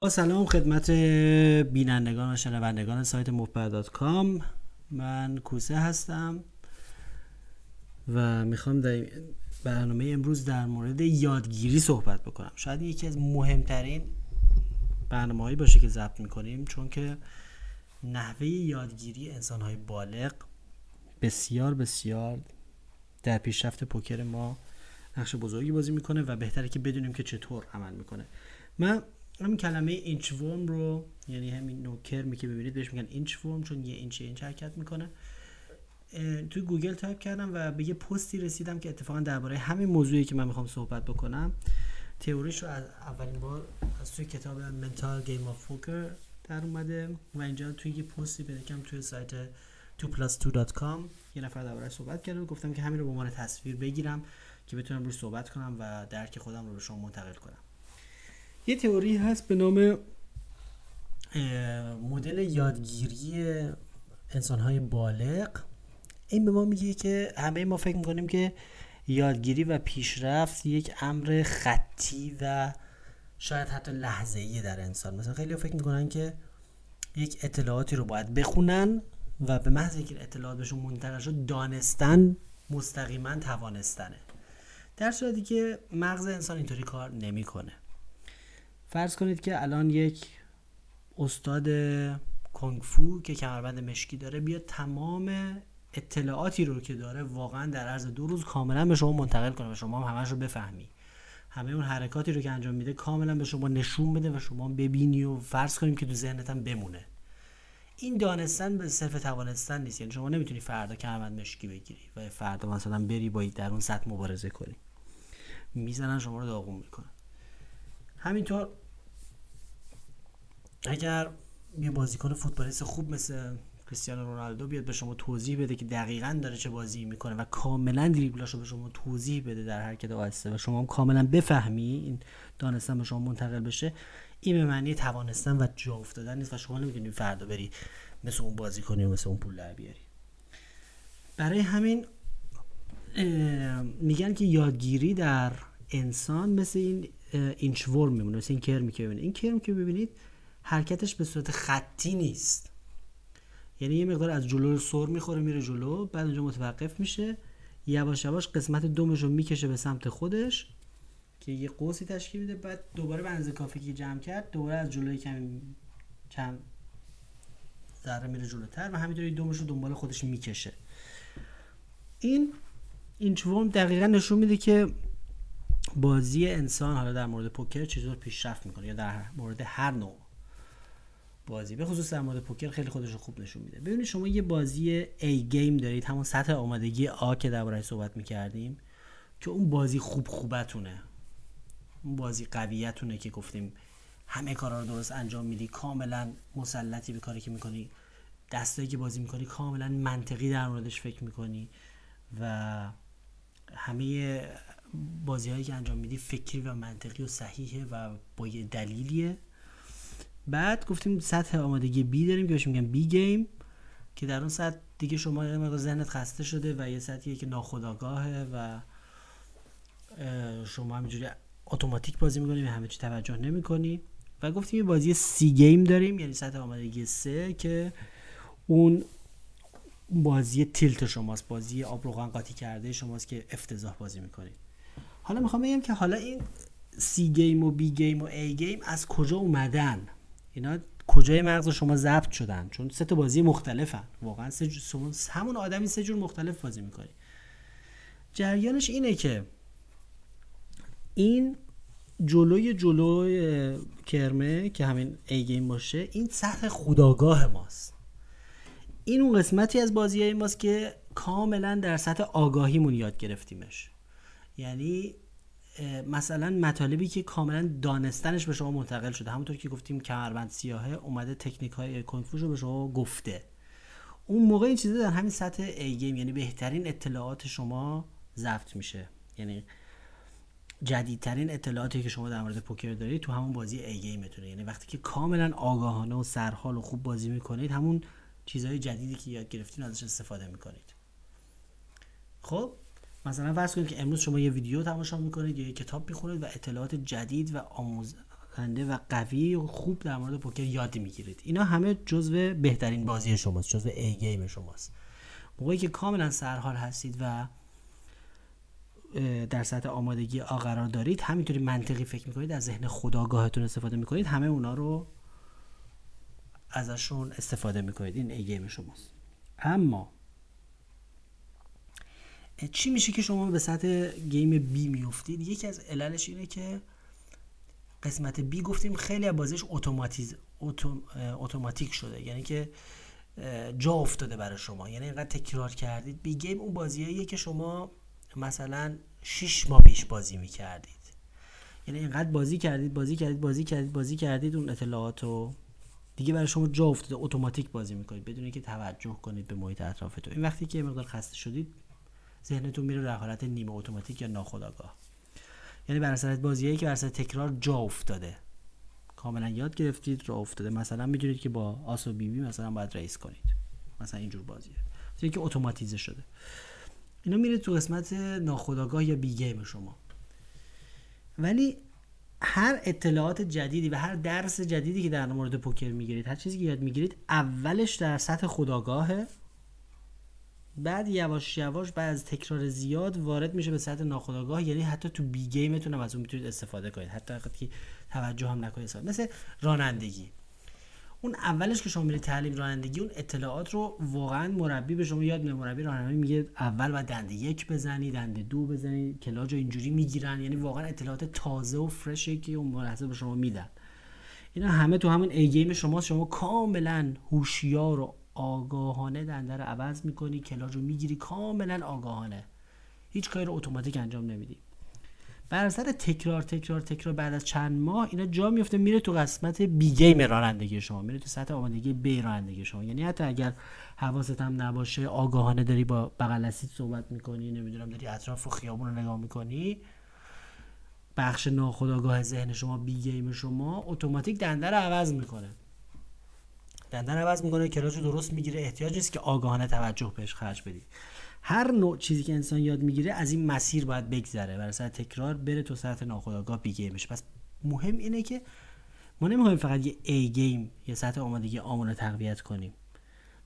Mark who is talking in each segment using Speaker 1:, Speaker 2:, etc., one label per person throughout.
Speaker 1: با سلام خدمت بینندگان و شنوندگان سایت مفبر.com من کوسه هستم و می‌خوام در برنامه امروز در مورد یادگیری صحبت بکنم. شاید یکی از مهمترین برنامه هایی باشه که ضبط می‌کنیم چون که نحوه یادگیری انسان های بالغ بسیار بسیار در پیشرفت پوکر ما نقش بزرگی بازی می‌کنه و بهتره که بدونیم که چطور عمل می‌کنه. من همین کلمه inchworm رو یعنی همین نوع کرمی که ببینید بهش میگن inchworm چون یه اینچ اینچ حرکت می‌کنه. توی گوگل تایپ کردم و به یه پستی رسیدم که اتفاقا درباره همین موضوعی که من می‌خوام صحبت بکنم. تئوریش رو از اولین بار از توی کتاب Mental Game of Poker در اومده و اینجا توی یه پستی کم توی سایت 2plus2.com یه نفر درباره صحبت کرده و گفتم که همین رو به عنوان تصویر بگیرم که بتونم روش صحبت کنم و درک خودم رو به شما منتقل کنم. یه تئوری هست به نام مدل یادگیری انسانهای بالغ. این به ما میگه که همه ما فکر می‌کنیم که یادگیری و پیشرفت یک امر خطی و شاید حتی لحظه ایه در انسان. مثلا خیلی فکر می‌کنن که یک اطلاعاتی رو باید بخونن و به محض اینکه اطلاعات بهشون منتقل شد دانستن مستقیما توانستنه. در صورتی که مغز انسان اینطوری کار نمی‌کنه. فرض کنید که الان یک استاد کنگفو که کمربند مشکی داره بیاد تمام اطلاعاتی رو که داره واقعا در عرض دو روز کاملا به شما منتقل کنه و شما هم همش رو بفهمی. همه اون حرکاتی رو که انجام میده کاملا به شما نشون بده و شما ببینی و فرض کنیم که تو ذهنت هم بمونه. این دانستن به صرف توانستن نیست. یعنی شما نمی‌تونی فردا کمربند مشکی بگیری و فردا مثلا بری با در اون سطح مبارزه کنی. می‌زنن شما رو داغون می‌کنن. همینطور اگر یه بازیکن فوتبالیست خوب مثل کریستیانو رونالدو بیاد به شما توضیح بده که دقیقا داره چه بازی می‌کنه و کاملا دریبلاش رو به شما توضیح بده در حرکت آهسته و شما هم کاملا بفهمی این دانستن به شما منتقل بشه این به معنی توانستن و جا افتادن نیست و شما نمی‌تونی فردا بری مثل اون بازی کنی و مثل اون پول در بیاری. برای همین میگن که یادگیری در انسان مثل این اینچ ورم میمونه مثل این کرمی که ببینید. این کرم که ببینید حرکتش به صورت خطی نیست. یعنی یه مقدار از جلو سر می‌خوره میره جلو بعد اونجا متوقف میشه. یواش یواش قسمت دومش رو می‌کشه به سمت خودش که یه قوسی تشکیل میده. بعد دوباره اندازه کافی که جمع کرد دوباره از جلوی کم کم ذره میره جلوتر و همینطوری دومش رو دنبال خودش می‌کشه. این این چوم دقیقا نشون میده که بازی انسان حالا در مورد پوکر چطور پیشرفت می‌کنه یا در مورد هر نوع بازی؟ به خصوص در مورد پوکر خیلی خودش رو خوب نشون میده. ببینید شما یه بازی A گیم دارید همون سطح آمادگی آ که دربارهش صحبت می‌کردیم که اون بازی خوب خوبتونه. اون بازی قویتونه که گفتیم همه کارا رو درست انجام میدی کاملا مسلطی به کاری که می‌کنی دستایی که بازی می‌کنی کاملا منطقی در موردش فکر می‌کنی و همه بازی هایی که انجام میدی فکری و منطقی و صحیحه و با یه دلیلیه. بعد گفتیم سطح آمادگی بی داریم که بهش میگن بی گیم که در اون سطح دیگه شما یه ذهنت خسته شده و یه سطحیه که ناخداگاهه و شما همینجوری اتوماتیک بازی می‌کنی به همه چی توجه نمی‌کنی. و گفتیم یه بازی C game داریم یعنی سطح آمادگی C که اون بازی tilt شماست بازی آب روغن قاطی کرده شماست که افتضاح بازی می‌کنید حالا می‌خوام بگم که حالا این C game و B game و A game از کجا اومدن؟ اینا کجای مغز شما ضبط شدن؟ چون سه تا بازی مختلفن. واقعا سه جور همون آدمی سه جور مختلف بازی می‌کنی. جریانش اینه که این جلوی جلوی کرمه که همین ای گیم باشه این سطح خداگاه ماست. این اون قسمتی از بازی های ماست که کاملا در سطح آگاهیمون یاد گرفتیمش. یعنی مثلا مطالبی که کاملا دانستنش به شما منتقل شده. همونطور که گفتیم کمربند سیاهه اومده تکنیک های کنفوش رو به شما گفته. اون موقع این چیزا در همین سطح ای گیم یعنی بهترین اطلاعات شما ضبط میشه. یعنی جدیدترین اطلاعاتی که شما در مورد پوکر دارید تو همون بازی ای گیمتونه یعنی وقتی که کاملا آگاهانه و سرحال و خوب بازی می‌کنید همون چیزهای جدیدی که یاد گرفتین ازش استفاده می‌کنید. خب مثلا فرض کنید که امروز شما یه ویدیو تماشا می‌کنید یا یه کتاب می‌خونید و اطلاعات جدید و آموز... کننده و قوی و خوب در مورد پوکر یاد می‌گیرید. اینا همه جزو بهترین بازی شماست جزو ای گیم شماست. موقعی که کاملا سرحال هستید و در سطح آمادگی آ قرار دارید همینطوری منطقی فکر می‌کنید از ذهن خداگاهتون استفاده می‌کنید همه اونا رو ازشون استفاده می‌کنید. این ای گیم شماست. اما چی میشه که شما به سطح گیم بی میفتید یکی از عللش اینه که قسمت بی گفتیم خیلی از بازیش اتوماتیک شده. یعنی که جا افتاده برای شما. یعنی اینقدر تکرار کردید. بی گیم اون بازیاییه که شما مثلا 6 ماه پیش بازی می‌کردید. یعنی اینقدر بازی کردید بازی کردید بازی کردید بازی کردید اون اطلاعات رو دیگه برای شما جا افتاده. اتوماتیک بازی می‌کنید. بدون اینکه توجه کنید به محیط اطرافتون این وقتی که مقدار خسته شدید ذهنتون میره در حالت نیمه اتوماتیک یا ناخودآگاه. یعنی بر اثر بازیایی که بر اثر تکرار جا افتاده. کاملا یاد گرفتید راه افتاده. مثلا می‌دونید که با آس و بی بی مثلا باید raise کنید. مثلا اینجور بازیه. چیزی که اتوماتیزه شده. اینا میره تو قسمت ناخودآگاه یا B game شما. ولی هر اطلاعات جدیدی و هر درس جدیدی که در مورد پوکر می‌گیرید هر چیزی که یاد می‌گیرید اولش در سطح خودآگاهه بعد یواش یواش بعد از تکرار زیاد وارد میشه به سطح ناخودآگاه یعنی حتی تو B game تون هم از اون می‌تونید استفاده کنید. حتی وقتی که توجه هم نکنید مثل رانندگی. اون اولش که شما میرید تعلیم رانندگی اون اطلاعات رو واقعا مربی به شما یاد مربی رانندگی میگه اول باید دنده یک بزنی دنده دو بزنی کلاج اینجوری می‌گیرن. یعنی واقعا اطلاعات تازه و فرشه که اون ملاحظه به شما میدن. اینا همه تو همون ای گیم شما شما کاملا هوشیار و آگاهانه دنده رو عوض می‌کنی کلاج رو می‌گیری کاملا آگاهانه. هیچ کاری رو اتوماتیک انجام نمیدی. بر اثر تکرار تکرار تکرار بعد از چند ماه اینا جا میفته میره تو قسمت B game رانندگی شما. میره تو سطح آمادگی B رانندگی شما. یعنی حتی اگر حواست هم نباشه آگاهانه داری با بغل صحبت می‌کنی نمی‌دونم داری اطراف و خیابون رو نگاه می‌کنی بخش ناخودآگاه ذهن شما B game شما اتوماتیک دنده رو عوض می‌کنه. دنده عوض می‌کنه کلاج رو درست می‌گیره. احتیاج نیست که آگاهانه توجه بهش خرج بدی. هر نوع چیزی که انسان یاد می‌گیره از این مسیر باید بگذره بر اثر تکرار بره تو سطح ناخودآگاه B game ش. پس مهم اینه که ما نمی‌خوایم فقط یه A game یه سطح آمادگی A مون رو تقویت کنیم.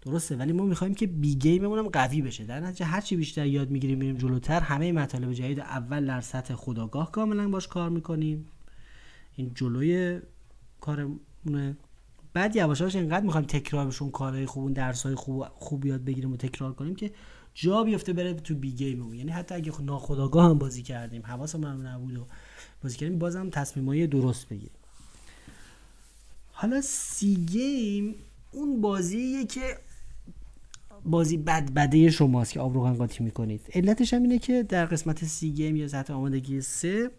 Speaker 1: درسته ولی ما می‌خوایم که B game مون هم قوی بشه. در نتیجه هر چی بیشتر یاد می‌گیریم میریم جلوتر همه مطالب جدید اول در سطح خودآگاه کاملا باش کار می‌کنیم. این جلوی کارمونه. بعد یواش یواش اینقدر می‌خوایم تکرار بشون کارهای خوب اون درسای خوب خوب یاد بگیریم و تکرار کنیم که جا بیفته بره تو B game یعنی حتی اگه ناخودآگاه هم بازی کردیم حواسمون نبود و بازی کردیم بازم تصمیمای درست بگیریم. حالا C game اون بازیه که بازی بد بده شماست که آب روغن قاطی می‌کنید. علتش هم اینه که در قسمت C game یا سطح آمادگی C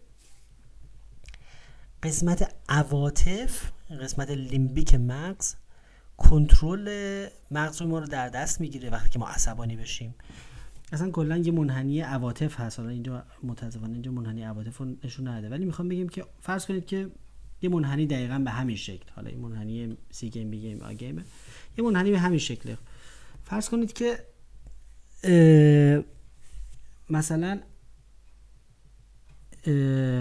Speaker 1: قسمت عواطف قسمت لیمبیک مغز کنترل مغز ما رو در دست می‌گیره وقتی که ما عصبانی بشیم. اصلا کلا یه منحنی عواطف هست. حالا اینجا متاسفانه اینجا منحنی عواطف رو نشون نده. ولی می‌خوام بگم که فرض کنید که یه منحنی دقیقا به همین شکل. حالا این منحنی سی گیم بی گیم آ گیمه یه منحنی به همین شکله فرض کنید که مثلا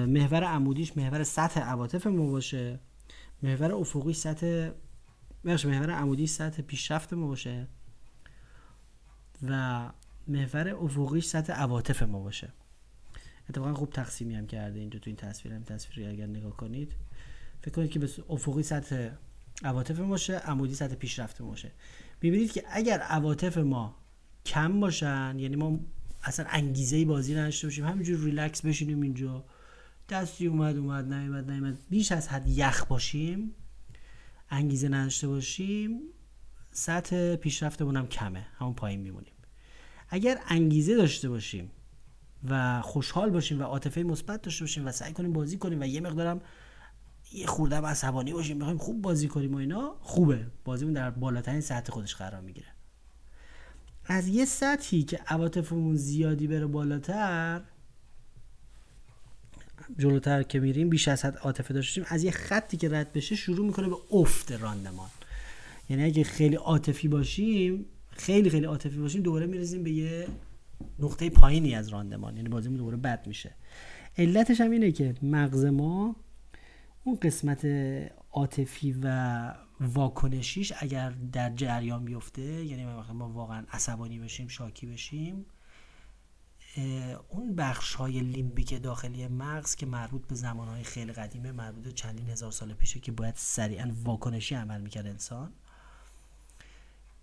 Speaker 1: محور عمودیش محور سطح عواطف ما باشه. محور افقی سطح محور عمودی سطح پیشرفت ما باشه. و محور افقیش سطح عواطف ما باشه. اتفاقا خوب تقسیمی هم کرده اینجا تو این تصویر هم. تصویری اگر نگاه کنید. فکر کنید که به افقی سطح عواطف باشه عمودی سطح پیشرفت باشه. می‌بینید که اگر عواطف ما کم باشن یعنی ما اصلا انگیزه بازی نداشته باشیم. همینجور ریلکس بشینیم اینجا. دستی اومد اومد نیومد نیومد. بیش از حد یخ باشیم. انگیزه نداشته باشیم. سطح پیشرفتمون هم کمه. همون پایین میمونیم. اگر انگیزه داشته باشیم و خوشحال باشیم و عاطفه مثبت داشته باشیم و سعی کنیم بازی کنیم و یه مقدارم یه خورده عصبانی باشیم بخوایم خوب بازی کنیم و اینا خوبه. بازیمون در بالاترین سطح خودش قرار می‌گیره. از یه سطحی که عواطفمون زیادی بره بالاتر جلوتر که میریم بیش از حد عاطفه داشتیم از یه خطی که رد بشه شروع می‌کنه به افت راندمان. یعنی اگه خیلی عاطفی باشیم خیلی خیلی عاطفی باشیم دوباره می‌رسیم به یه نقطه پایینی از راندمان. یعنی بازیمون دوباره بد میشه. علتش هم اینه که مغز ما اون قسمت عاطفی و واکنشیش اگر در جریان بیفته یعنی ما واقعا عصبانی بشیم شاکی بشیم اون بخش های لیمبیک داخلی مغز که مربوط به زمان های خیلی قدیمه مربوط به چندین هزار سال پیشه که باید سریعا واکنشی عمل می‌کرد انسان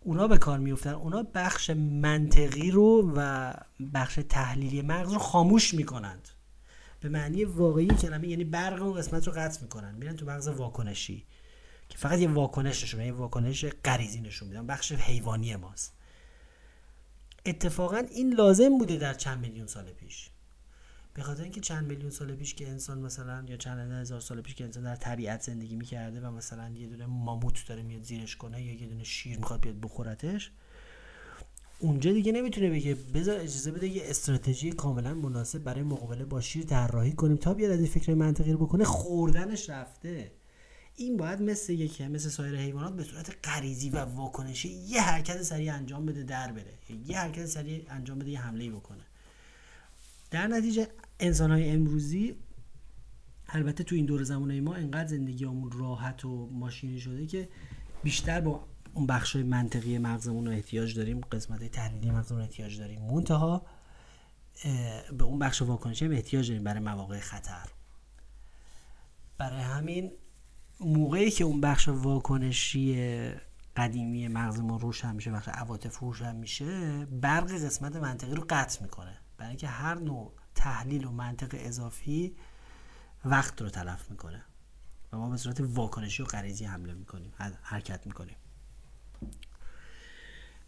Speaker 1: اونا به کار میفتن اونا بخش منطقی رو و بخش تحلیلی مغز رو خاموش می‌کنند. به معنی واقعی کلمه یعنی برق اون قسمت رو قطع می‌کنن. میرن تو مغز واکنشی. که فقط یه واکنش نشون یه واکنش غریزی نشون میدن. بخش حیوانی ماست. اتفاقا این لازم بوده در چند میلیون سال پیش. به خاطر اینکه چند میلیون سال پیش که انسان مثلا یا چند هزار سال پیش که انسان در طبیعت زندگی می‌کرده و مثلا یه دونه ماموت داره میاد زیرش کنه یا یه دونه شیر می‌خواد بیاد بخورتش اونجا دیگه نمی‌تونه بگه بذار اجازه بده یه استراتژی کاملا مناسب برای مقابله با شیر طراحی کنیم تا بیاد از فکر منطقی رو بکنه. خوردنش رفته. این باید مثل یکی مثل سایر حیوانات به صورت غریزی و واکنشی یه حرکت سریع انجام بده در بره. یه حرکت سریع انجام بده یه حمله بکنه. در نتیجه انسان های امروزی البته تو این دور زمانه ما انقدر زندگیمون راحت و ماشینی شده که بیشتر با اون بخش منطقی مغزمون رو احتیاج داریم قسمت تحلیلی مغزمون احتیاج داریم. منتها به اون بخش واکنشی هم احتیاج داریم برای مواقع خطر. برای همین موقعی که اون بخش واکنشی قدیمی مغزمون روشن میشه بخش عواطف روشن میشه برق قسمت منطقی رو قطع می‌کنه. برای اینکه هر نوع تحلیل و منطق اضافی وقت رو تلف می‌کنه. و ما به صورت واکنشی و غریزی حمله می‌کنیم حرکت می‌کنیم.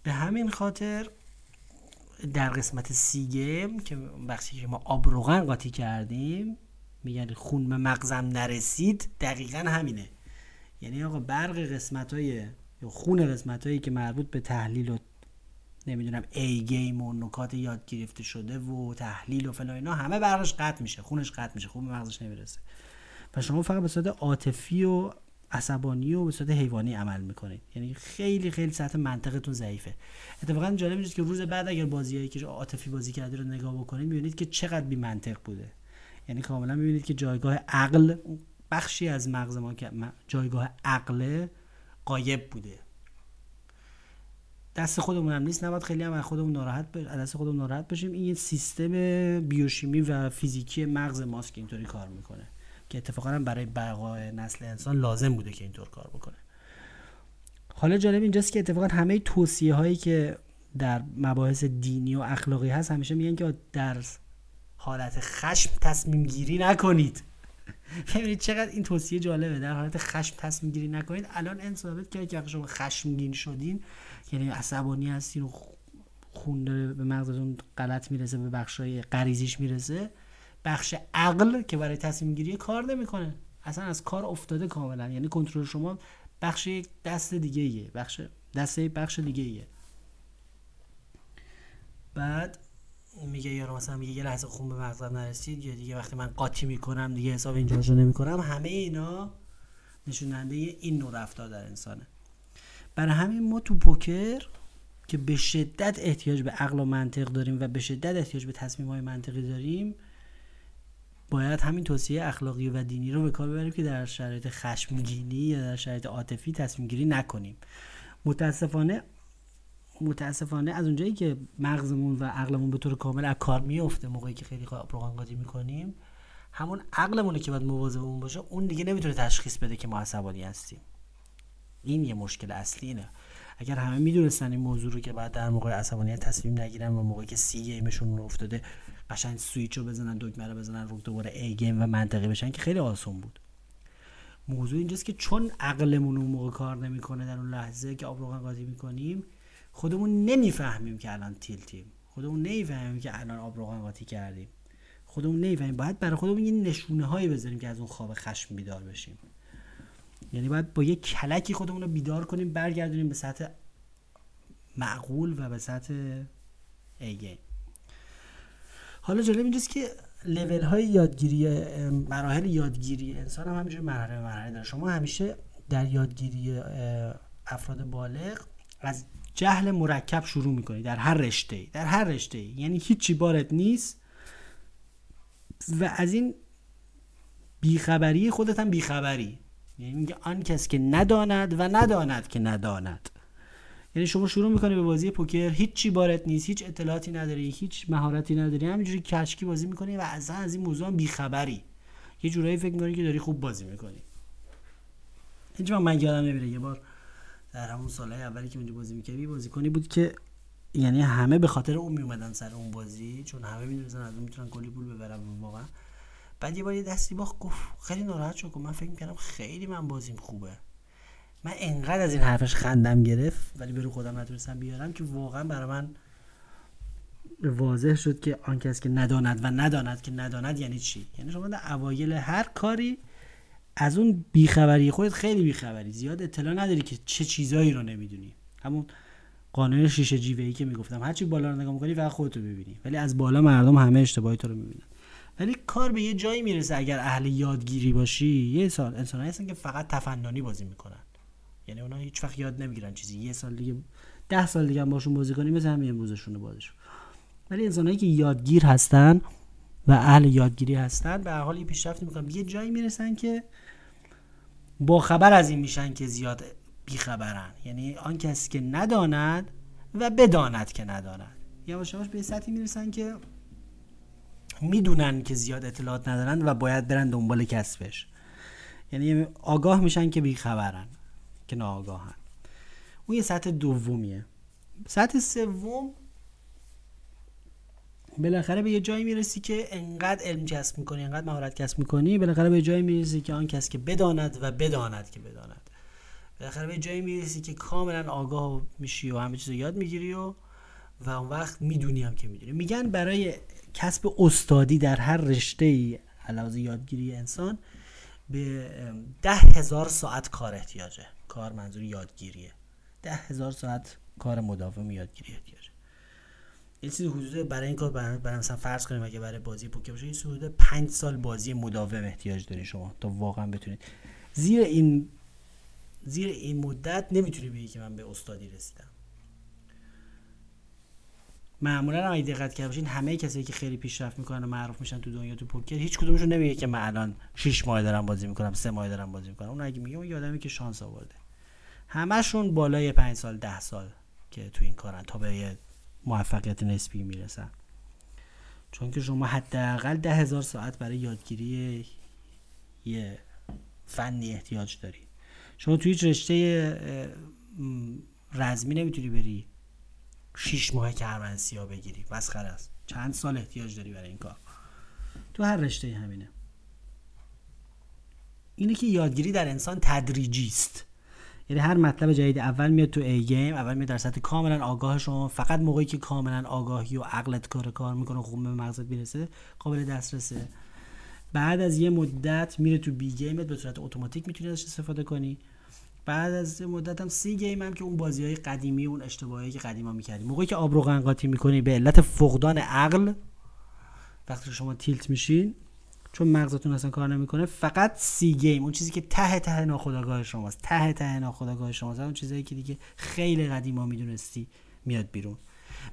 Speaker 1: به همین خاطر در قسمت سیگم که بخشی که ما آب روغن قاطی کردیم میگن خون به مغزم نرسید دقیقا همینه. یعنی آقا برق قسمت های یا خون قسمت هایی که مربوط به تحلیل و نمی‌دونم ای گیم و نکات یاد گرفته شده و تحلیل و فلان اینا همه برقش قطع میشه خونش قطع میشه خون به مغزش نمی‌رسه. و شما فقط به صورت عاطفی و عصبانی و به صورت حیوانی عمل می‌کنید. یعنی خیلی خیلی سطح منطقتون ضعیفه. اتفاقا جالب نیست که روز بعد اگر بازیایی که عاطفی بازی کرده رو نگاه بکنید می‌بینید که چقدر بی منطق بوده. یعنی کاملا می‌بینید که جایگاه عقل بخشی از مغز ما که جایگاه عقل قایب بوده. دست خودمون هم نیست نباید خیلی هم خودمون ناراحت ب... دست خودمون ناراحت بشیم. این سیستم بیوشیمی و فیزیکی مغز ماست که اینطوری کار می‌کنه. که اتفاقا هم برای بقای نسل انسان لازم بوده که اینطور کار بکنه. حالا جالب اینجاست که اتفاقا همه توصیه هایی که در مباحث دینی و اخلاقی هست همیشه میگن که در حالت خشم تصمیم گیری نکنید. ببینید چقدر این توصیه جالبه. در حالت خشم تصمیم گیری نکنید. الان این ثابت کرد که شما خشمگین شدین یعنی عصبانی هستین و خون داره به مغزتون غلط می‌رسه به بخشای غریزیش می‌رسه بخش عقل که برای تصمیم گیری کار نمی‌کنه. اصلا از کار افتاده کاملا. یعنی کنترل شما بخش دست دیگه ایه بخش دست بخش دیگه ایه بعد میگه یارو مثلا میگه یه لحظه خون به مغزم نرسید یا دیگه وقتی من قاطی می‌کنم دیگه حساب اینجا رو نمی‌کنم. همه اینا نشوننده این نوع رفتار در انسانه. برای همین ما تو پوکر که به شدت احتیاج به عقل و منطق داریم و به شدت احتیاج به تصمیم های منطقی داریم باید همین توصیه اخلاقی و دینی رو به کار ببریم که در شرایط خشمگینی یا در شرایط عاطفی تصمیم گیری نکنیم. متاسفانه متاسفانه از اونجایی که مغزمون و عقلمون به طور کامل از کار میفته موقعی که خیلی روغن قاطی می‌کنیم همون عقلمونه که باید مواظب اون باشه اون دیگه نمی‌تونه تشخیص بده که ما عصبانی هستیم. این یه مشکل اصلی اینه. اگر همه می‌دونستن این موضوع رو که بعد در موقع عصبانیت تصمیم نگیرن و موقعی که C game شون رو افتاده قشنگ سویچ رو بزنن دکمه رو بزنن رو دوباره A game و منطقی بشن که خیلی آسون بود. موضوع اینجاست که چون عقلمون اون موقع کار نمی‌کنه در اون لحظه که آب روغن قاطی می‌کنیم خودمون نمی‌فهمیم که الان تیلتیم خودمون نمی‌فهمیم که الان آب روغن قاطی کردیم. خودمون نمی‌فهمیم. باید برای خودمون یه نشونه هایی بذاریم که از اون خواب خشم بیدار بشیم. یعنی باید با یه کلکی خودمون رو بیدار کنیم برگردونیم به سطح معقول و به سطح ایگین حالا جالب اینجاست که لول های یادگیری مراحل یادگیری انسان هم همینجور مرحله مرحله داره. شما همیشه در یادگیری افراد بالغ از جهل مرکب شروع می‌کنی در هر رشته در هر رشته یعنی هیچی بارت نیست. و از این بیخبری خودت هم بیخبری. یعنی میگه آن کس که نداند و نداند که نداند. یعنی شما شروع می‌کنی به بازی پوکر هیچ چی بارت نیست هیچ اطلاعاتی نداری هیچ مهارتی نداری. همینجوری کشکی بازی می‌کنی و اصلا از این موضوع هم بیخبری. یه جورایی فکر می‌کنی که داری خوب بازی می‌کنی. هیچ من یادم نمیره یه بار در همون سالهای اولی که اونجا بازی می‌کردی بازی کنی بود که یعنی همه به خاطر اون میومدن سر اون بازی چون همه می‌دونستن از اون می‌تونن کلی پول ببرن واقعا. بعد یه بار یه دستی باخت گفت خیلی ناراحت شد من فکر می‌کردم خیلی من بازیم خوبه. من انقدر از این حرفش خندم گرفت ولی به رو خودم نتونستم بیارم که واقعا برای من واضح شد که آن کس که نداند و نداند که نداند یعنی چی؟ یعنی شما در اوایل هر کاری از اون بیخبری خودت خیلی بیخبری. زیاد اطلاع نداری که چه چیزایی رو نمی‌دونی. همون قانون شیشه جیوه ای که می‌گفتم. هرچی بالا رو نگاه می‌کنی فقط خودتو ببینی ولی از بالا مردم همه اشتباهی تو رو می‌بینن. ولی کار به یه جایی می‌رسه اگر اهل یادگیری باشی. یه سال انسانایی هستن که فقط تفننی بازی می‌کنن. یعنی اونا هیچ وقت یاد نمی‌گیرن چیزی. یه سال دیگه ده سال دیگه هم باشون بازی کنی مثل همین امروزشون بازیشون. ولی انسانایی که یادگیر هستن و اهل یادگیری هستن به هر حال یه پیشرفت می‌کنن یه جایی می‌رسن که با خبر از این میشن که زیاد بیخبرن. یعنی آن کسی که نداند و بداند که نداند. یواش یواش به سطحی می‌رسن که می‌دونن که زیاد اطلاعات ندارن و باید برن دنبال کسبش. یعنی آگاه میشن که بیخبرن که ناآگاهن. اون یه سطح دومیه. سطح سوم بالاخره به یه جایی می‌رسی که انقدر علم کسب می‌کنی انقدر مهارت کسب می‌کنی بالاخره به جایی می‌رسی که آن کس که بداند و بداند که بداند. بالاخره به جایی می‌رسی که کاملا آگاه میشی و همه چیز یاد می‌گیری و و اون وقت می‌دونی هم که می‌دونی. میگن برای کسب استادی در هر رشته ای علاوه یادگیری انسان به ده هزار ساعت کار احتیاجه. کار منظور یادگیریه. ده هزار ساعت کار مداوم یادگیری احتیاجه. این چیزی حدود برای این کار برای, مثلا فرض کنیم اگه برای بازی پوکر باشه این حدود 5 سال بازی مداوم احتیاج داری شما تا واقعا بتونید. زیر این زیر این مدت نمی‌تونی بگی که من به استادی رسیدم. معمولا هم اگه دقت کرده باشین همه کسایی که خیلی پیشرفت می‌کنن و معروف میشن تو دنیا تو پوکر هیچ کدومشون نمیگه که من الان 6 ماه دارم بازی می‌کنم 3 ماه دارم بازی می‌کنم. اون اگه میگه اون آدمی که شانس آورده. همشون بالای 5 سال 10 سال که تو این کارن تا به موفقیت نسبی می‌رسن. چون که شما حداقل ده هزار ساعت برای یادگیری یه فنی احتیاج داری. شما توی هیچ رشته رزمی نمی‌تونی بری شیش ماه کرمنسی ها بگیری. مسخره است. چند سال احتیاج داری برای این کار؟ تو هر رشته همینه. اینه که یادگیری در انسان تدریجی است. یعنی هر مطلب جدید اول میاد تو A game اول میاد در سطح کاملا آگاه شما فقط موقعی که کاملا آگاهی و عقلت کار کار می‌کنه خوب به مغزت می‌رسه قابل دسترسه. بعد از یه مدت میره تو B game ت به صورت اتوماتیک می‌تونی ازش استفاده کنی. بعد از مدت هم C game هم که اون بازی های قدیمی اون اشتباهی که قدیما می‌کردی موقعی که آب روغن قاطی می‌کنی به علت فقدان عقل وقتی شما تیلت میشین چون مغزتون اصلا کار نمی‌کنه فقط سی گیم اون چیزی که ته ته ناخودآگاه شماست. ته ته ناخودآگاه شماست. اون چیزایی که دیگه خیلی قدیما می‌دونستی میاد بیرون.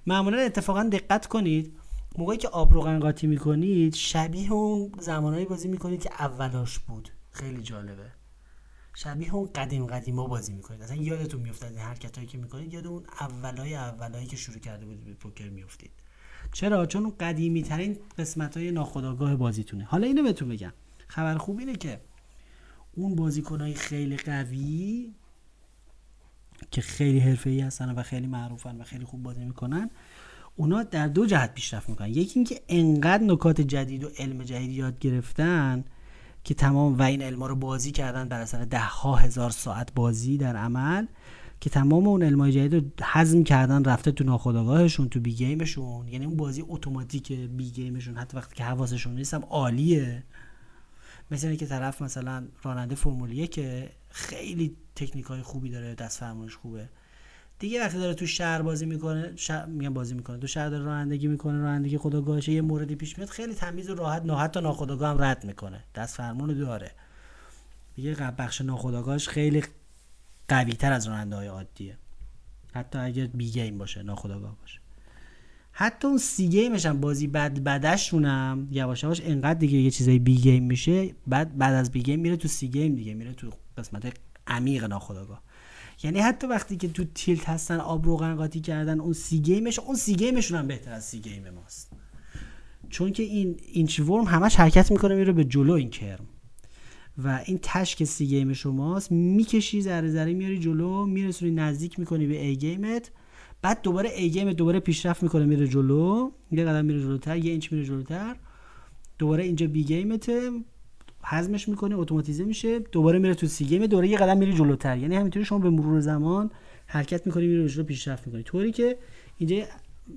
Speaker 1: معمولا اتفاقا دقت کنید موقعی که آب رو قنقاتی می‌کنید شبیه اون زمانهایی بازی می‌کنید که اولاش بود. خیلی جالبه. شبیه اون قدیم قدیما بازی می‌کنید. اصلا یادتون میافتاد این حرکتایی که می‌کنید یاد اون اولای اولایی که شروع کرده بودید به پوکر میافتید. چرا؟ چون قدیمی ترین قسمت های ناخودآگاه بازیتونه. حالا اینو بهتون بگم. خبر خوب اینه که اون بازیکنهای خیلی قوی که خیلی حرفه‌ای هستن و خیلی معروفن و خیلی خوب بازی می‌کنن اونا در دو جهت پیشرفت می‌کنن. یکی اینکه انقدر نکات جدید و علم جدید یاد گرفتن که تمام و این علما رو بازی کردن بر اثر ده ها هزار ساعت بازی در عمل که تمام اون علمای جدید رو هضم کردن رفته تو ناخودآگاهشون تو بی گیمشون. یعنی اون بازی اتوماتیک بی گیمشون حتی وقتی که حواسشون نیست هم عالیه. مثل که طرف مثلا راننده فرمولیه که خیلی تکنیک های خوبی داره دست فرمونش خوبه. دیگه وقتی داره تو شهر بازی می‌کنه شهر میگم بازی می‌کنه تو شهر داره رانندگی می‌کنه رانندگی خداگاهشه یه موردی پیش میاد خیلی تمیز و راحت نه حتی ناخداگاه هم رد می‌کنه. دست فرمون داره. دیگه بخش ناخداگاهش خیلی قوی تر از راننده های عادیه. حتی اگر B game باشه ناخداگاه باشه. حتی اون C game ش هم بازی بد بدشونم یواش یواش انقدر دیگه یه چیزای B game میشه بعد بعد از B game میره تو C game دیگه میره تو قسمت عمیق ناخودآگاه. یعنی حتی وقتی که تو tilt هستن آب روغن قاطی کردن اون C game ش اون C game شون هم بهتر از C game ماست. چون که این inchworm همش حرکت می‌کنه میره به جلو این کرم. و این تهش که C game شماست. می‌کشی ذره ذره میاری جلو میرسونی نزدیک می‌کنی به A game ت بعد دوباره A game دوباره پیشرفت می‌کنه میره جلو. یه قدم میره جلوتر یه اینچ میره جلوتر. دوباره اینجا B game ته هضمش می‌کنه اتوماتیزه میشه. دوباره میره تو C game دوباره یه قدم میره جلوتر. یعنی همینطوری شما به مرور زمان حرکت می‌کنی میره جلو پیشرفت می‌کنی. طوری که اینجا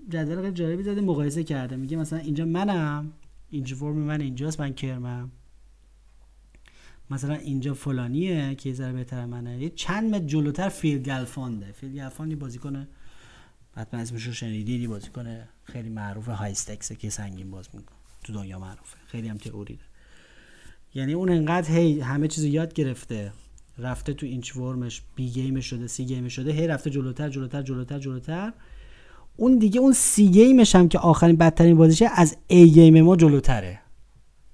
Speaker 1: جدول خیلی جالبی زده مقایسه کرده. میگه مثلا اینجا منم inchworm من اینجاست من کرمم. مثلا اینجا فلانیه که یه ذره بهتر منه. یه چند متر جلوتر Phil Galfond ه Phil Galfond ی بازیکن حتما اسمش رو شنیدی بازیکن خیلی معروف high stakes که سنگین بازی می‌کنه. تو دنیا معروفه. خیلی هم تئوری. یعنی اون انقدر هی همه چیزو یاد گرفته. رفته تو inchworm ش B game شده C game شده هی رفته جلوتر جلوتر جلوتر جلوتر. اون دیگه اون C game ش هم که آخرین بدترین بازیشه از A game ما جلوتره.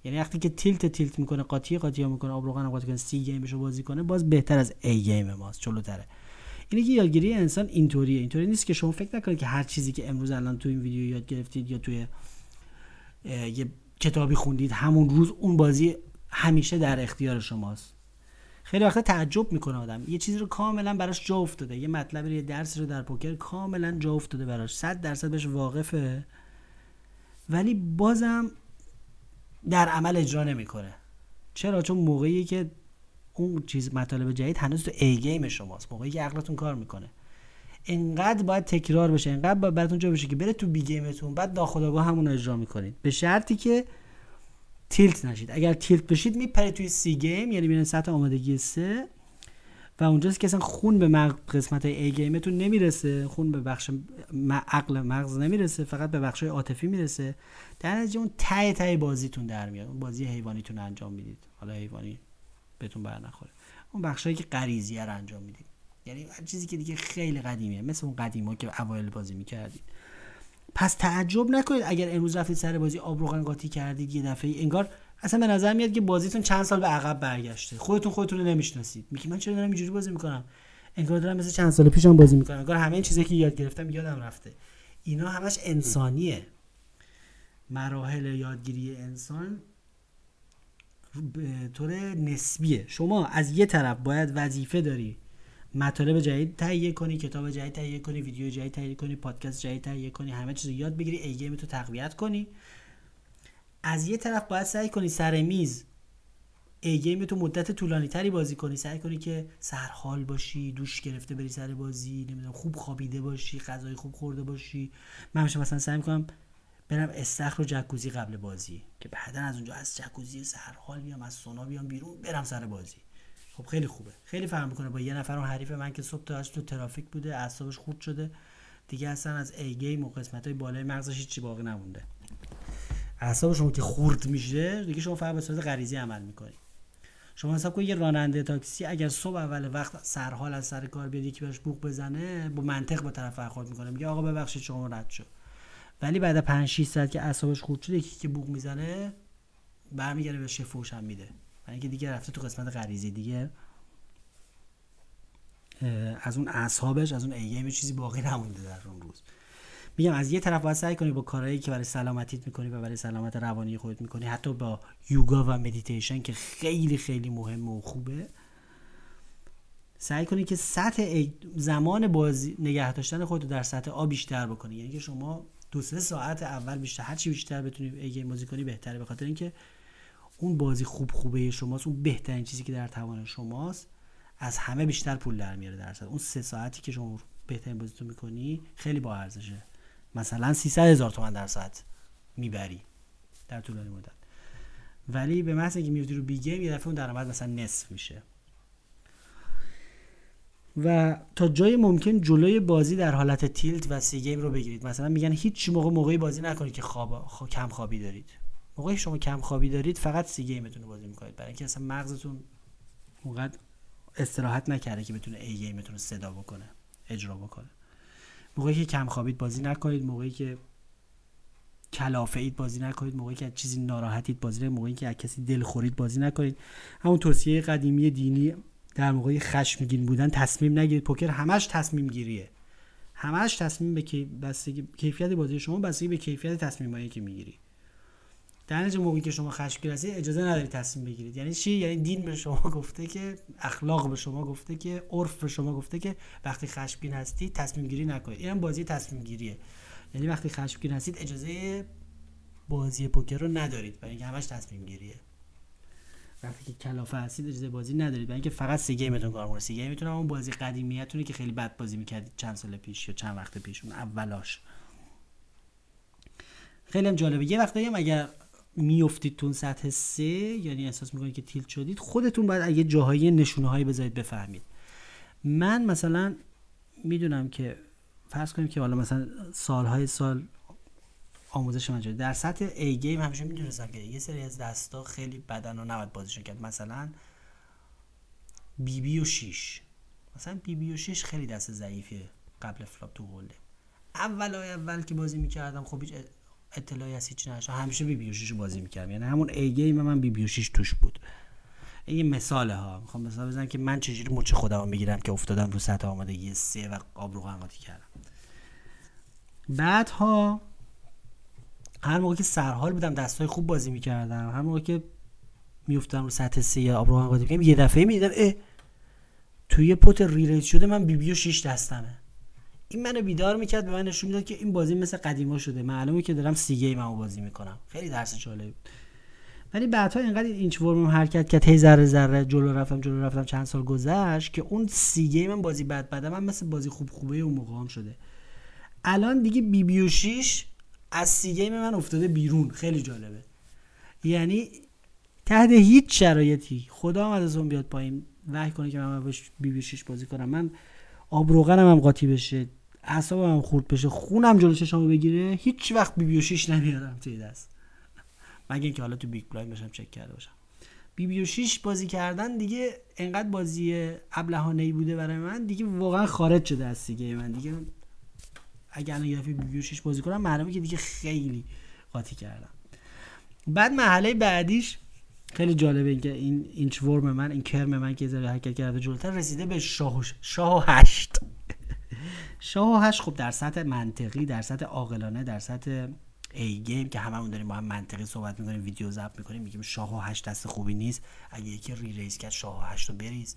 Speaker 1: یعنی وقتی که tilt tilt می‌کنه قاطی قاطی می‌کنه آب روغن قاطی کنه C game ش رو بازی کنه باز بهتر از A game ماست جلوتره. اینه که یادگیری انسان اینطوریه. اینطوری نیست که شما فکر نکنید که هر چیزی که امروز الان تو این ویدیو یاد گرفتید یا توی یه کتابی خوندید همون روز اون بازی همیشه در اختیار شماست. خیلی وقتا تعجب می‌کنه آدم. یه چیزی رو کاملا براش جا افتاده. یه مطلب یه درس رو در پوکر کاملا جا افتاده براش. 100 درصد بهش واقفه. ولی بازم در عمل اجرا نمی‌کنه. چرا؟ چون موقعی که اون چیز مطالب جدید هنوز تو A game شماست. موقعی که عقلتون کار می‌کنه. انقدر باید تکرار بشه انقدر باید براتون جا بشه که بره تو B game تون بعد ناخودآگاه همون رو اجرا می‌کنید. به شرطی که tilt نشید. اگر tilt بشید میپرید توی C game یعنی میرن سطح آمادگی سه. و اونجاست که اصلا خون به مغز قسمت A game تون نمی‌رسه. خون به بخش عقل مغز نمی‌رسه فقط به بخش عاطفی می‌رسه. در نتیجه اون ته ته بازیتون در میاد. اون بازی حیوانیتون انجام می‌دید. حالا حیوانی بهتون بر نخوره. اون بخشایی که غریزیه رو انجام می‌دید. یعنی هر چیزی که دیگه خیلی قدیمیه. مثل اون قدیما که اوایل بازی می‌کردید. پس تعجب نکنید اگر امروز رفتید سر بازی آب قاطی کردید یه دفعه انگار اصلا به نظر میاد که بازیتون چند سال به عقب برگشته. خودتون خودتون رو نمی‌شناسید. میگی من چرا دارم اینجوری بازی می‌کنم؟ انگار دارم مثل چند سال پیشم بازی می‌کنم. انگار همه این چیزایی که یاد گرفتم یادم رفته. اینا همش انسانیه. مراحل یادگیری انسان به طور نسبیه. شما از یه طرف باید وظیفه داری مطالب جدید تهیه کنی کتاب جدید تهیه کنی ویدیو جدید تهیه کنی پادکست جدید تهیه کنی همه چیز یاد بگیری ای گیم تو تقویت کنی. از یه طرف باید سعی کنی سر میز ای گیم تو مدت طولانی تری بازی کنی. سعی کنی که سرحال باشی دوش گرفته بری سر بازی نمی‌دونم خوب خوابیده باشی غذای خوب خورده باشی. من مثلا سعی می‌کنم برم استخر و جکوزی قبل بازی که بعدا از اونجا از جکوزی سرحال بیام از سونا بیام بیرون برم سر بازی. خب خیلی خوبه. خیلی فرق می‌کنه با یه نفر اون حریف من که صبح تا تو ترافیک بوده اعصابش خورد شده. دیگه اصلا از ای گیم و قسمت های بالای مغزش هیچی باقی نمونده. اعصاب شما که خورد میشه دیگه شما فقط به صورت غریزی عمل می‌کنی. شما حساب کنید یه راننده تاکسی اگر صبح اول وقت سرحال از سر کار بیاد یکی بهش بوق بزنه با منطق با طرف برخورد می‌کنه. میگه آقا ببخشید شما رد شد. ولی بعد 5 6 ساعت که اعصابش خورد شده یکی که بوق می‌زنه برمیگره به فوش هم میده. یعنی اینکه دیگه رفته تو قسمت غریزی دیگه. از اون اصحابش از اون ایگیم چیزی باقی نمونده در اون روز. میگم از یه طرف باید سعی کنی با کارهایی که برای سلامتیت می‌کنی و برای سلامت روانی خودت می‌کنی حتی با یوگا و مدیتیشن که خیلی خیلی مهمه و خوبه سعی کنی که سطح زمان بازی نگه داشتن خودت در سطح آ بیشتر بکنی. یعنی که شما دو سه ساعت اول بیشتر هر چی بیشتر بتونی ای بازی کنی بهتره به خاطر اینکه اون بازی خوب خوبه شماست اون بهترین چیزی که در توان شماست از همه بیشتر پول در میاره درصد اون سه ساعتی که شما بهترین بازی تو می‌کنی خیلی با ارزشه. مثلا 300 هزار تومن در ساعت می‌بری در طولانی مدت. ولی به محض اینکه میفتی رو B یه دفعه اون درآمد مثلا نصف میشه. و تا جای ممکن جلوی بازی در حالت tilt و C game رو بگیرید. مثلا میگن هیچ موقع موقعی بازی نکنید که خواب کم خوابی دارید. موقعی شما کم خوابی دارید فقط C game تون رو بازی می‌کنید. برای اینکه اصلا مغزتون اونقدر استراحت نکرده که بتونه ای گیمتون رو صدا بکنه اجرا بکنه. موقعی که کم خوابید بازی نکنید موقعی که کلافه اید بازی نکنید موقعی که از چیزی ناراحتید بازی نکنید موقعی که از کسی دل خورید بازی نکنید. همون توصیه قدیمی دینی در موقع خشمگین بودن تصمیم نگیرید. پوکر همش تصمیم گیریه. همش تصمیم به بستگی کیفیت بازی شما بستگی به کیفیت تصمیمایی که می‌گیری. در نتیجه موقعی که شما خشمگین هستید اجازه ندارید تصمیم بگیرید. یعنی چی؟ یعنی دین به شما گفته که اخلاق به شما گفته که عرف به شما گفته که وقتی خشمگین هستید تصمیم گیری نکنید. اینم بازی تصمیم گیریه یعنی وقتی خشمگین هستید اجازه بازی پوکر رو ندارید. برای اینکه همش تصمیم گیریه وقتی که کلافه هستید اجازه بازی ندارید. برای اینکه فقط C game تون کار کنه. C game تون اون بازی قدیمیتونه که خیلی بد بازی می‌کردید چند سال پیش یا چند وقت پیش اون اولاش خیلی هم جالبه. یه وقتایی هم اگر میفتید تو سطح سه یعنی احساس می‌کنید که تیلت شدید خودتون باید اگه جاهایی نشونه هایی بذارید بفهمید. من مثلا می‌دونم که فرض کنیم که حالا مثلا سالهای سال آموزش من در سطح A گیم همیشه می‌دونستم که یه سری از دستا خیلی بدن و نباید بازیشون کرد. مثلا بی بی و 6 مثلا بی بی و 6 خیلی دست ضعیفیه قبل flop تو hold'em اول اول که بازی می‌کردم خب هیچ اطلاعی از هیچ نشه همیشه بی بی و 6 بازی می‌کردم. یعنی همون A game من بی بی و 6 توش بود. این یه مثاله ها. می‌خوام مثال بزنم که من چجوری مچ خودم می‌گیرم که افتادم رو سطح آمادگی سه و آب روغن قاطی کردم. بعدها هر موقع که سرحال بودم دستای خوب بازی می‌کردم. هر موقع که میفتم رو سطح سه یا آب روغن قاطی یه دفعه می‌دیدم اه توی pot reraise شده من بی بی و 6 دستمه. این منو بیدار می‌کرد به من نشون می‌داد که این بازی مثل قدیما شده. معلومه که دارم C game بازی می‌کنم. خیلی درس جالب بود. ولی بعدها اینقدر inchworm حرکت کرد هی ذره ذره جلو رفتم جلو رفتم چند سال گذشت که اون C game بازی بد بده من مثل بازی خوب خوبه اون موقع هم شده. الان دیگه بی بی و شیش از C game من افتاده بیرون. خیلی جالبه. یعنی تحت هیچ شرایطی خدا هم از اون بیاد پایین. وحی کنه که من باش بی بی شیش بازی کنم. من آب روغنم هم قاطی بشه. اعصابم خورد بشه خونم جلو چشامو بگیره هیچ وقت بی بی و شیش نمیارم توی دست. مگه اینکه حالا تو big blind باشم چک کرده باشم. بی بی و 6 بازی کردن دیگه انقدر بازی ابلهانه ای بوده برای من دیگه واقعا خارج شده از دیگه من. دیگه اگر الان یه بی بی و 6 بازی کنم معلومه که دیگه خیلی قاطی کردم بعد مرحله بعدیش خیلی جالبه اینکه این inchworm من این کرم من که ذره حرکت کرده جلوتر رسیده به شاه شاه هشت. شاه هشت خب در سطح منطقی در سطح عاقلانه در سطح A game که هممون داریم با هم منطقی صحبت می‌کنیم ویدیو ضبط می‌کنیم میگیم شاه و هشت دست خوبی نیست. اگه یکی reraise کرد شاه و هشت رو بریز.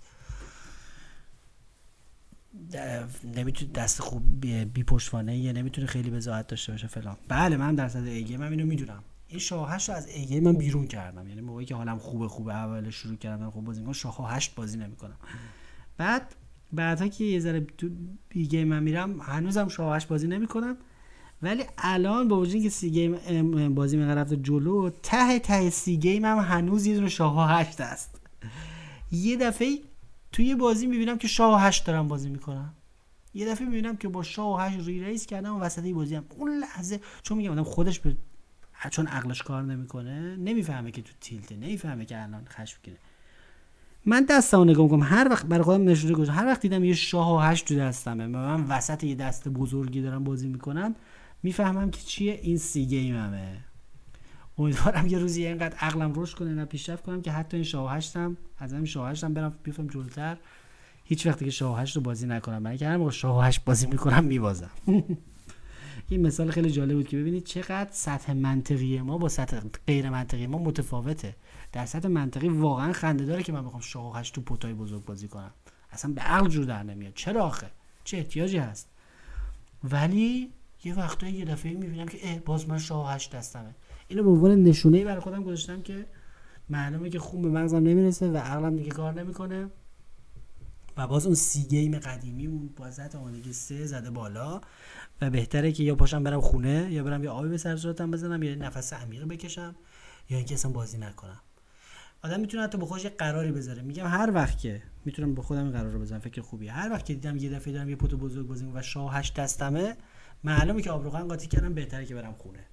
Speaker 1: نمی‌تونه دست خوب بی پشتوانه یا نمی‌تونه خیلی بضاعت داشته باشه فلان. بله من در سطح A game هم اینو می‌دونم. این شاه هشت رو از A game من بیرون کردم. یعنی موقعی که حالم خوبه خوبه اول شروع کردم خوب بازی می‌کنم شاه هشت بازی نمی‌کنم. بعد بعدها که یه ذره تو B game من میرم هنوزم شاه هشت بازی نمی‌کنم. ولی الان با وجود اینکه C game بازی من رفته جلو ته ته C game هم هنوز یه دونه شاه هشت است یه دفعه توی بازی می‌بینم که شاه هشت دارم بازی می‌کنم. یه دفعه می‌بینم که با شاه هشت ری ریس کردم و وسط بازی هم. اون لحظه چون میگم آدم خودش به چون عقلش کار نمی‌کنه نمی‌فهمه که تو تیلته نمی‌فهمه که الان خشم کنه من دستمو نگاه می‌کنم. هر وقت برای خودم نشونه گذاشتم. هر وقت دیدم یه شاه و هشت تو دستمه من وسط یه دست بزرگی دارم بازی می‌کنم می‌فهمم که چیه این سی گیممه. امیدوارم یه روزی اینقدر عقلم رشد کنه نه پیشرفت کنم که حتی این شاه هشتم از این شاه هشتم برم بیفهم جلوتر. هیچ وقتی که شاه هشت رو بازی نکنم. من که هر موقع شاه هشت بازی می‌کنم میبازم. این مثال خیلی جالب بود که ببینید چقدر سطح منطقی ما با سطح غیر منطقی ما متفاوته. در سطح منطقی واقعا خنده داره که من بخوام شاه هشت تو پوتای بزرگ بازی کنم. اصلا به عقل جور در نمیاد. چرا آخه؟ چه احتیاجی هست؟ ولی یه وقتایی یه دفعه می‌بینم که اه باز من شاه هشت دستمه. اینو به عنوان نشونه برای خودم گذاشتم که معلومه که خون به مغزم نمی‌رسه و عقلم دیگه کار نمی‌کنه. و باز اون سی گیم قدیمی اون بازت آمادگی سه زده بالا و بهتره که یا پاشم برم خونه یا برم یه آبی به سر صورتم بزنم یا نفس عمیق بکشم یا اینکه اصلا بازی نکنم. آدم می‌تونه حتی به خودش قراری بذاره. میگم هر وقت که می‌تونم به خودم قرار رو بزنم فکر خوبیه. هر وقت که دیدم یه دفعه دارم یه پوت بزرگ بازی و شاه هشت دستمه معلومه که آبروغن قاطی کردم بهتره که برم خونه.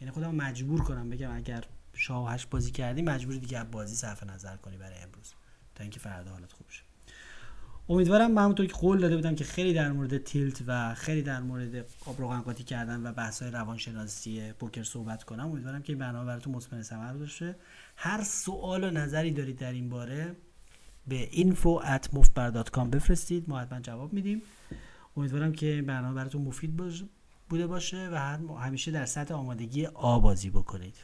Speaker 1: یعنی خودم مجبور کنم بگم اگر شاه هشت بازی کردی مجبوری دیگه بازی صرف نظر کنی برای امروز. تا اینکه فردا حالت خوب شه. امیدوارم من همونطور که قول داده بودم که خیلی در مورد تیلت و خیلی در مورد آب روغن قاطی کردن و بحث های روانشناسی پوکر صحبت کنم امیدوارم که این برنامه براتون مثمر ثمر باشه. هر سوال و نظری دارید در این باره به info@mofbar.com بفرستید. ما حتما جواب میدیم. امیدوارم که این برنامه براتون مفید بوده باشه و همیشه در سطح آمادگی آبازی بکنید.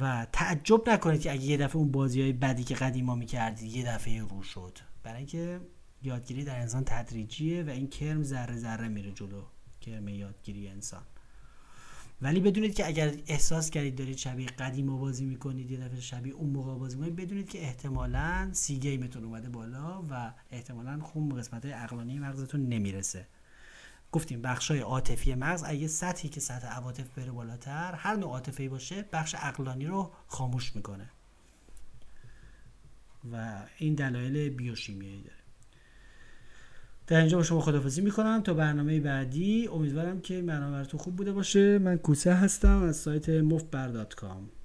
Speaker 1: و تعجب نکنید که اگه یه دفعه اون بازی های بدی که قدیما می‌کردید یه دفعه رو شد. برای اینکه یادگیری در انسان تدریجیه و این کرم ذره ذره میره جلو کرم یادگیری انسان. ولی بدونید که اگر احساس کردید دارید شبیه قدیم بازی می‌کنید یه دفعه شبیه اون موقع بازی می‌کنید بدونید که احتمالا سی گیمتون اومده بالا و احتمالا خون به قسمت های مغزتون نمی‌رسه. گفتیم بخش های عاطفی مغز اگه سطحی که سطح عواطف بره بالاتر هر نوع عاطفی باشه بخش عقلانی رو خاموش می‌کنه. و این دلایل بیوشیمیایی داره. در اینجا با شما خدافزی می‌کنم. تا برنامه بعدی امیدوارم که برنامه براتون خوب بوده باشه. من کوسه هستم از سایت مفبر.com